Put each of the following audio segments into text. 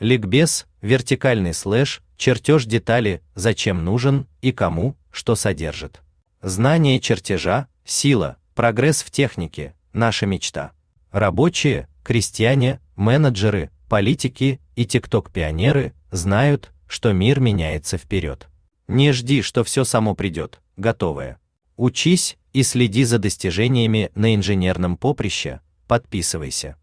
Ликбез, вертикальный слэш, чертеж детали, зачем нужен и кому, что содержит. Знание чертежа, сила, прогресс в технике, наша мечта. Рабочие, крестьяне, менеджеры, политики и тикток-пионеры знают, что мир меняется вперед. Не жди, что все само придет, готовое. Учись и следи за достижениями на инженерном поприще, подписывайся.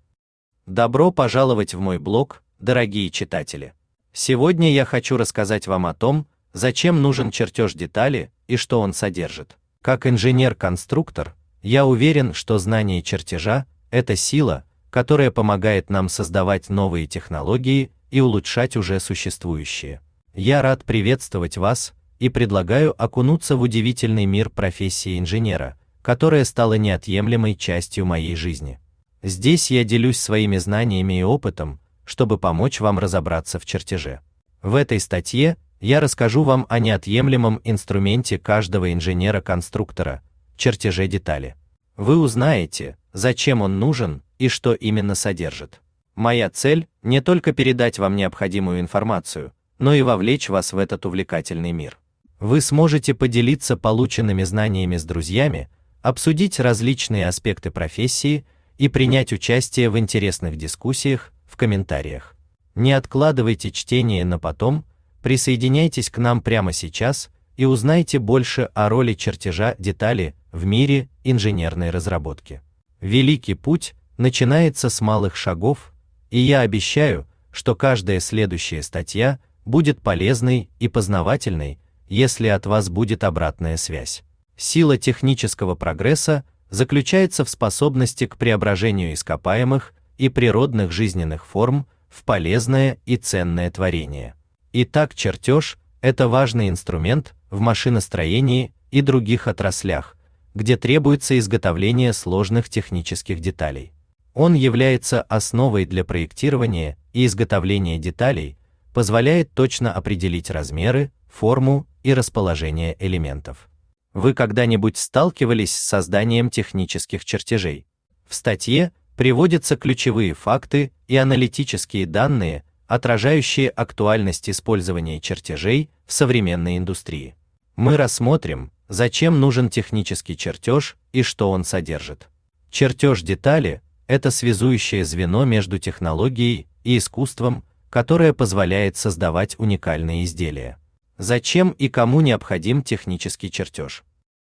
Добро пожаловать в мой блог, дорогие читатели. Сегодня я хочу рассказать вам о том, зачем нужен чертеж детали и что он содержит. Как инженер-конструктор, я уверен, что знание чертежа это сила, которая помогает нам создавать новые технологии и улучшать уже существующие. Я рад приветствовать вас и предлагаю окунуться в удивительный мир профессии инженера, которая стала неотъемлемой частью моей жизни. Здесь я делюсь своими знаниями и опытом, чтобы помочь вам разобраться в чертеже. В этой статье я расскажу вам о неотъемлемом инструменте каждого инженера-конструктора чертеже детали. Вы узнаете, зачем он нужен и что именно содержит. Моя цель не только передать вам необходимую информацию, но и вовлечь вас в этот увлекательный мир. Вы сможете поделиться полученными знаниями с друзьями, обсудить различные аспекты профессии и принять участие в интересных дискуссиях в комментариях. Не откладывайте чтение на потом, присоединяйтесь к нам прямо сейчас и узнайте больше о роли чертежа детали в мире инженерной разработки. Великий путь начинается с малых шагов, и я обещаю, что каждая следующая статья будет полезной и познавательной, если от вас будет обратная связь. Сила технического прогресса заключается в способности к преображению ископаемых и природных жизненных форм в полезное и ценное творение. Итак, чертеж – это важный инструмент в машиностроении и других отраслях, где требуется изготовление сложных технических деталей. Он является основой для проектирования и изготовления деталей, позволяет точно определить размеры, форму и расположение элементов. Вы когда-нибудь сталкивались с созданием технических чертежей? В статье приводятся ключевые факты и аналитические данные, отражающие актуальность использования чертежей в современной индустрии. Мы рассмотрим, зачем нужен технический чертеж и что он содержит. Чертеж детали это связующее звено между технологией и искусством, которое позволяет создавать уникальные изделия. Зачем и кому необходим технический чертеж?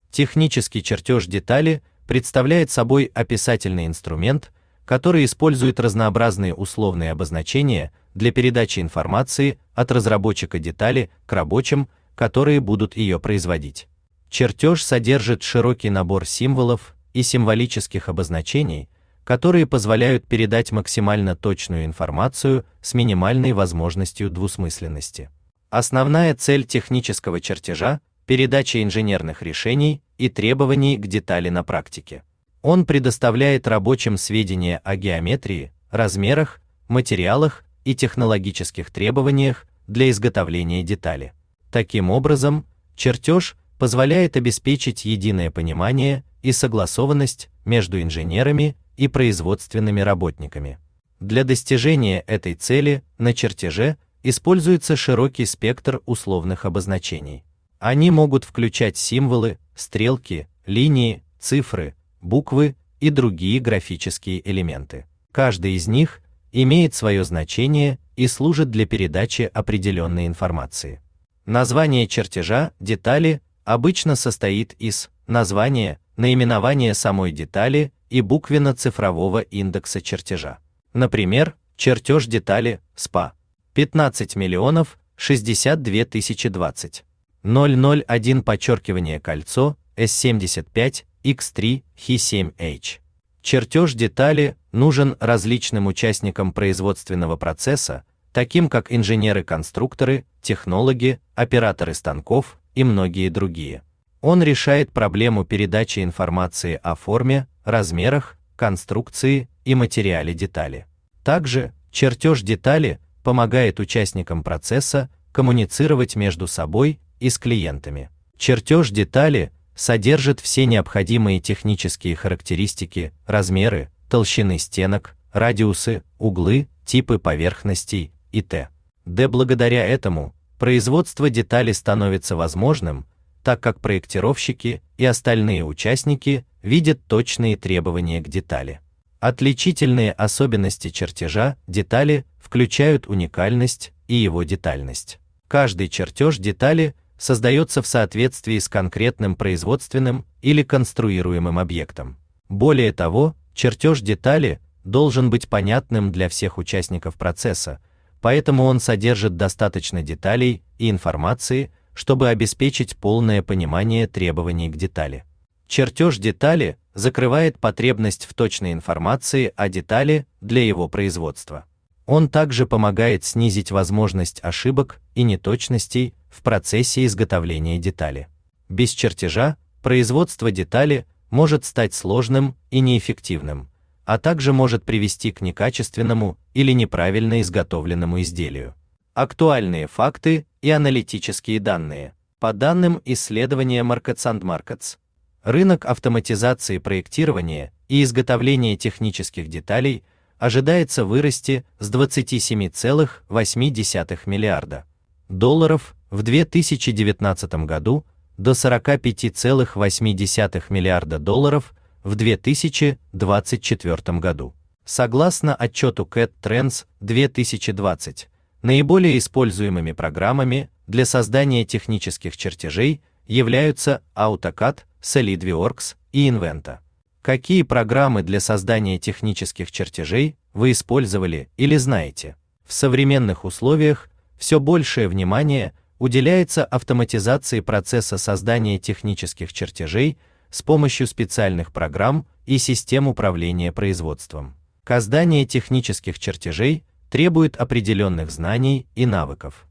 Технический чертеж детали представляет собой описательный инструмент, который использует разнообразные условные обозначения для передачи информации от разработчика детали к рабочим, которые будут ее производить. Чертеж содержит широкий набор символов и символических обозначений, которые позволяют передать максимально точную информацию с минимальной возможностью двусмысленности. Основная цель технического чертежа передача инженерных решений и требований к детали на практике. Он предоставляет рабочим сведения о геометрии, размерах, материалах и технологических требованиях для изготовления детали. Таким образом, чертеж позволяет обеспечить единое понимание и согласованность между инженерами и производственными работниками. Для достижения этой цели на чертеже используется широкий спектр условных обозначений. Они могут включать символы, стрелки, линии, цифры, буквы и другие графические элементы. Каждый из них имеет свое значение и служит для передачи определенной информации. Название чертежа, детали обычно состоит из названия, наименования самой детали и буквенно-цифрового индекса чертежа. Например, чертеж детали СПА 15 миллионов 62 тысячи 20. 001 подчеркивание кольцо S75 X3 Hi7H. Чертеж детали нужен различным участникам производственного процесса, таким как инженеры-конструкторы, технологи, операторы станков, и многие другие. Он решает проблему передачи информации о форме, размерах, конструкции и материале детали. Также чертеж детали помогает участникам процесса коммуницировать между собой и с клиентами. Чертеж детали содержит все необходимые технические характеристики, размеры, толщины стенок, радиусы, углы, типы поверхностей и т.д. Благодаря этому производство деталей становится возможным, так как проектировщики и остальные участники видят точные требования к детали. Отличительные особенности чертежа детали включают уникальность и его детальность. Каждый чертеж детали создается в соответствии с конкретным производственным или конструируемым объектом. Более того, чертеж детали должен быть понятным для всех участников процесса, поэтому он содержит достаточно деталей и информации, чтобы обеспечить полное понимание требований к детали. Чертеж детали закрывает потребность в точной информации о детали для его производства. Он также помогает снизить возможность ошибок и неточностей в процессе изготовления детали. Без чертежа производство детали может стать сложным и неэффективным, а также может привести к некачественному или неправильно изготовленному изделию. Актуальные факты и аналитические данные. По данным исследования Markets and Markets, рынок автоматизации проектирования и изготовления технических деталей ожидается вырасти с 27,8 миллиарда долларов в 2019 году до 45,8 миллиарда долларов в 2024 году. Согласно отчету CAT Trends 2020, наиболее используемыми программами для создания технических чертежей являются AutoCAD, SolidWorks и Inventa. Какие программы для создания технических чертежей вы использовали или знаете? В современных условиях все большее внимание уделяется автоматизации процесса создания технических чертежей с помощью специальных программ и систем управления производством. Создание технических чертежей требует определенных знаний и навыков.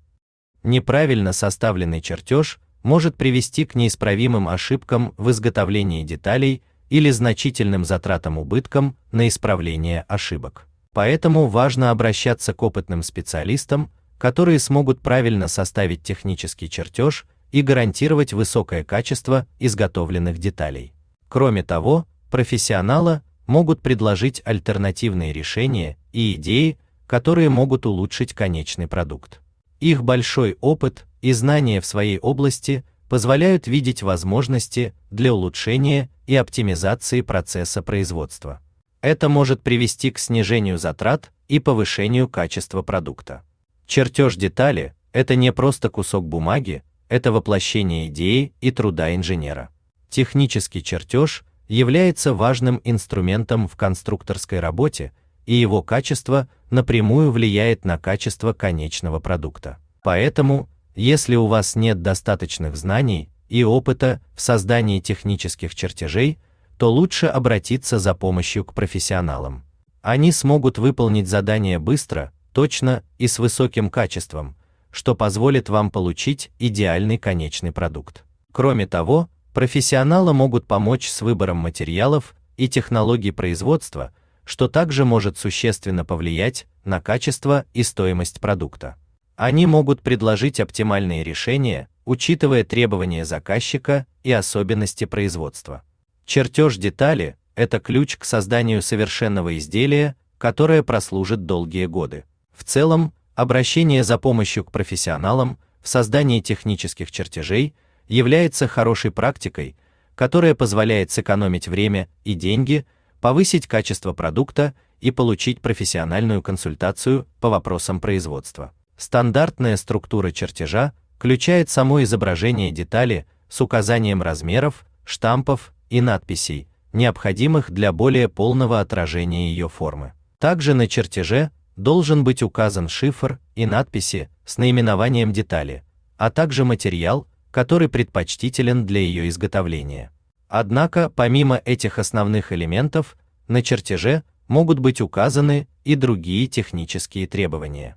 Неправильно составленный чертеж может привести к неисправимым ошибкам в изготовлении деталей или значительным затратам убыткам на исправление ошибок. Поэтому важно обращаться к опытным специалистам, которые смогут правильно составить технический чертеж и гарантировать высокое качество изготовленных деталей. Кроме того, профессионалы могут предложить альтернативные решения и идеи, которые могут улучшить конечный продукт. Их большой опыт и знания в своей области позволяют видеть возможности для улучшения и оптимизации процесса производства. Это может привести к снижению затрат и повышению качества продукта. Чертеж детали – это не просто кусок бумаги, это воплощение идеи и труда инженера. Технический чертеж является важным инструментом в конструкторской работе, и его качество напрямую влияет на качество конечного продукта. Поэтому, если у вас нет достаточных знаний и опыта в создании технических чертежей, то лучше обратиться за помощью к профессионалам. Они смогут выполнить задание быстро, точно и с высоким качеством, что позволит вам получить идеальный конечный продукт. Кроме того, профессионалы могут помочь с выбором материалов и технологий производства, что также может существенно повлиять на качество и стоимость продукта. Они могут предложить оптимальные решения, учитывая требования заказчика и особенности производства. Чертеж детали это ключ к созданию совершенного изделия, которое прослужит долгие годы. В целом, обращение за помощью к профессионалам в создании технических чертежей является хорошей практикой, которая позволяет сэкономить время и деньги, повысить качество продукта и получить профессиональную консультацию по вопросам производства. Стандартная структура чертежа включает само изображение детали с указанием размеров, штампов и надписей, необходимых для более полного отражения ее формы. Также на чертеже должен быть указан шифр и надписи с наименованием детали, а также материал, который предпочтителен для ее изготовления. Однако, помимо этих основных элементов, на чертеже могут быть указаны и другие технические требования,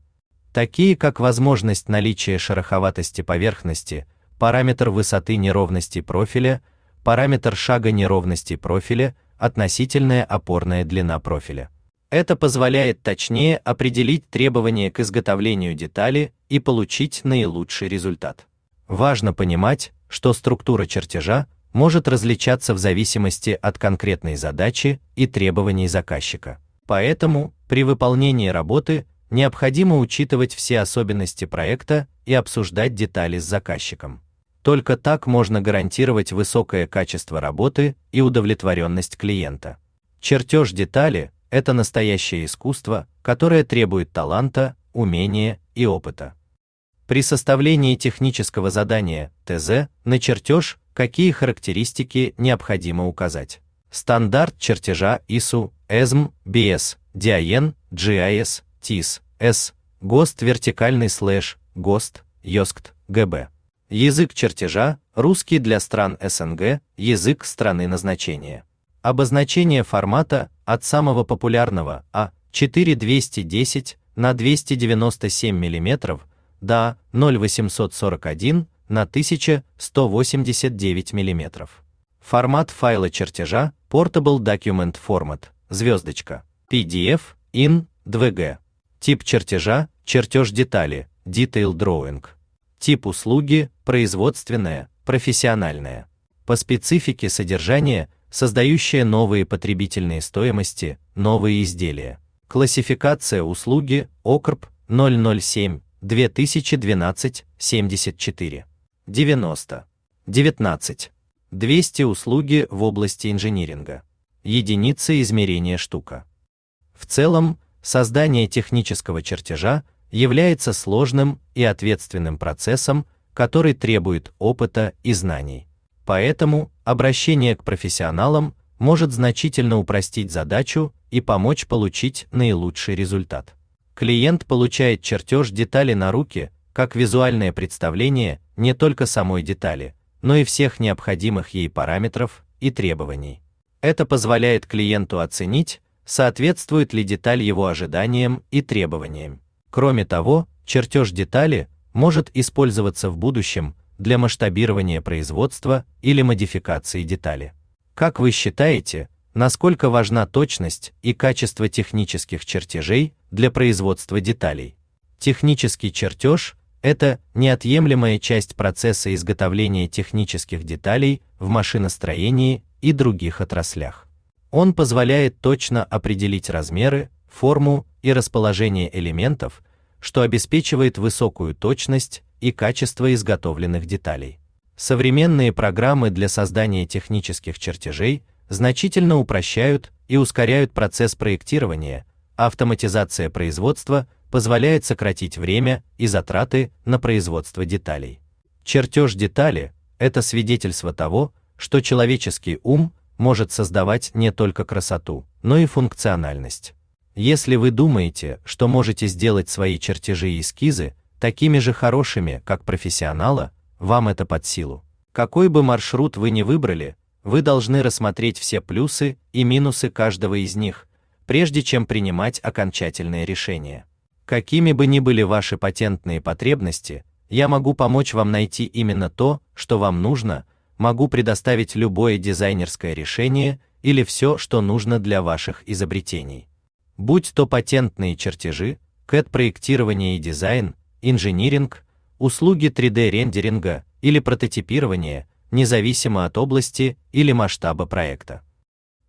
такие как возможность наличия шероховатости поверхности, параметр высоты неровности профиля, параметр шага неровности профиля, относительная опорная длина профиля. Это позволяет точнее определить требования к изготовлению детали и получить наилучший результат. Важно понимать, что структура чертежа может различаться в зависимости от конкретной задачи и требований заказчика. Поэтому при выполнении работы необходимо учитывать все особенности проекта и обсуждать детали с заказчиком. Только так можно гарантировать высокое качество работы и удовлетворенность клиента. Чертеж детали – это настоящее искусство, которое требует таланта, умения и опыта. При составлении технического задания ТЗ на чертеж какие характеристики необходимо указать. Стандарт чертежа ISO, ESM, BS, DIN, GIS, TIS, S, ГОСТ вертикальный слэш, ГОСТ, ЙОСКТ, ГБ. Язык чертежа русский для стран СНГ, язык страны назначения. Обозначение формата от самого популярного А4210 на 297 мм до 0841 на 1189 мм. Формат файла чертежа Portable Document Format, звездочка, PDF, IN, DVG. Тип чертежа чертеж детали, Detail Drawing. Тип услуги производственная, профессиональная. По специфике содержания создающая новые потребительные стоимости, новые изделия. Классификация услуги ОКРП 007 2012 74 90 19 200 услуги в области инжиниринга. Единица измерения штука. В целом, создание технического чертежа является сложным и ответственным процессом, который требует опыта и знаний. Поэтому обращение к профессионалам может значительно упростить задачу и помочь получить наилучший результат. Клиент получает чертеж детали на руки, как визуальное представление не только самой детали, но и всех необходимых ей параметров и требований. Это позволяет клиенту оценить, соответствует ли деталь его ожиданиям и требованиям. Кроме того, чертеж детали может использоваться в будущем для масштабирования производства или модификации детали. Как вы считаете, насколько важна точность и качество технических чертежей для производства деталей? Технический чертеж – это неотъемлемая часть процесса изготовления технических деталей в машиностроении и других отраслях. Он позволяет точно определить размеры, форму и расположение элементов, что обеспечивает высокую точность и качество изготовленных деталей. Современные программы для создания технических чертежей значительно упрощают и ускоряют процесс проектирования, автоматизация производства позволяет сократить время и затраты на производство деталей. Чертеж детали – это свидетельство того, что человеческий ум может создавать не только красоту, но и функциональность. Если вы думаете, что можете сделать свои чертежи и эскизы такими же хорошими, как профессионала, вам это под силу. Какой бы маршрут вы ни выбрали, вы должны рассмотреть все плюсы и минусы каждого из них, прежде чем принимать окончательное решение. Какими бы ни были ваши патентные потребности, я могу помочь вам найти именно то, что вам нужно, могу предоставить любое дизайнерское решение или все, что нужно для ваших изобретений будь то патентные чертежи, CAD-проектирование и дизайн, инжиниринг, услуги 3D-рендеринга или прототипирование, независимо от области или масштаба проекта.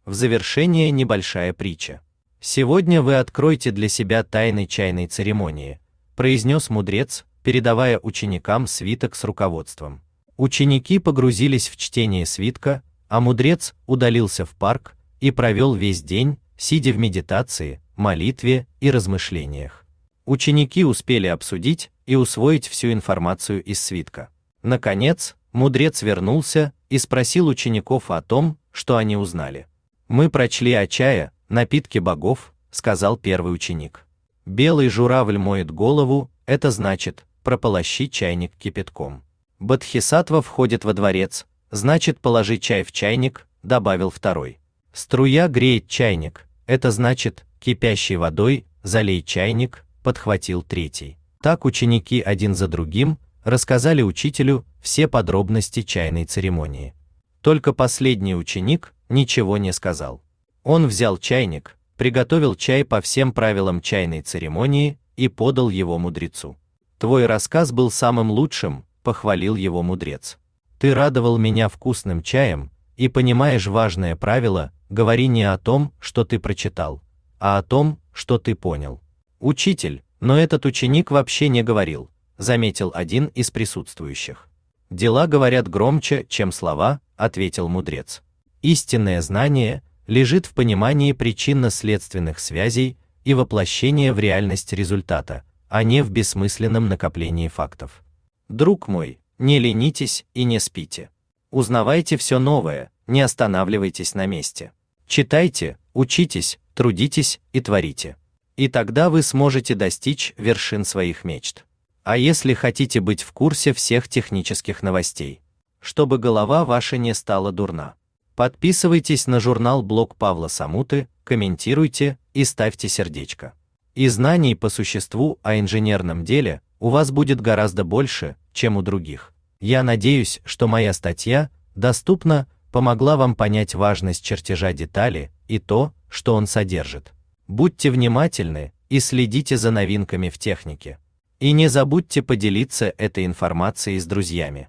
В завершение небольшая притча. Сегодня вы откроете для себя тайны чайной церемонии, произнес мудрец, передавая ученикам свиток с руководством. Ученики погрузились в чтение свитка, а мудрец удалился в парк и провел весь день, сидя в медитации, молитве и размышлениях. Ученики успели обсудить и усвоить всю информацию из свитка. Наконец, мудрец вернулся и спросил учеников о том, что они узнали. Мы прочли о чае, напитке богов, сказал первый ученик. Белый журавль моет голову, это значит, прополощи чайник кипятком. Бодхисаттва входит во дворец, значит, положи чай в чайник, добавил второй. Струя греет чайник, это значит, кипящей водой залей чайник, подхватил третий. Так ученики один за другим рассказали учителю все подробности чайной церемонии. Только последний ученик ничего не сказал. Он взял чайник, приготовил чай по всем правилам чайной церемонии и подал его мудрецу. Твой рассказ был самым лучшим, похвалил его мудрец. Ты радовал меня вкусным чаем и понимаешь важное правило, говори не о том, что ты прочитал, а о том, что ты понял. Учитель, Но этот ученик вообще не говорил, заметил один из присутствующих. Дела говорят громче, чем слова, ответил мудрец. Истинное знание лежит в понимании причинно-следственных связей и воплощении в реальность результата, а не в бессмысленном накоплении фактов. Друг мой, не ленитесь и не спите. Узнавайте все новое, не останавливайтесь на месте. Читайте, учитесь, трудитесь и творите. И тогда вы сможете достичь вершин своих мечт. А если хотите быть в курсе всех технических новостей, чтобы голова ваша не стала дурна, подписывайтесь на журнал Блог Павла Самуты, комментируйте и ставьте сердечко. И знаний по существу о инженерном деле у вас будет гораздо больше, чем у других. Я надеюсь, что моя статья доступна, помогла вам понять важность чертежа детали и то, что он содержит. Будьте внимательны и следите за новинками в технике. И не забудьте поделиться этой информацией с друзьями.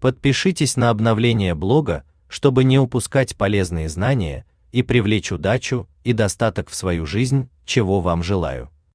Подпишитесь на обновление блога, чтобы не упускать полезные знания и привлечь удачу и достаток в свою жизнь, чего вам желаю.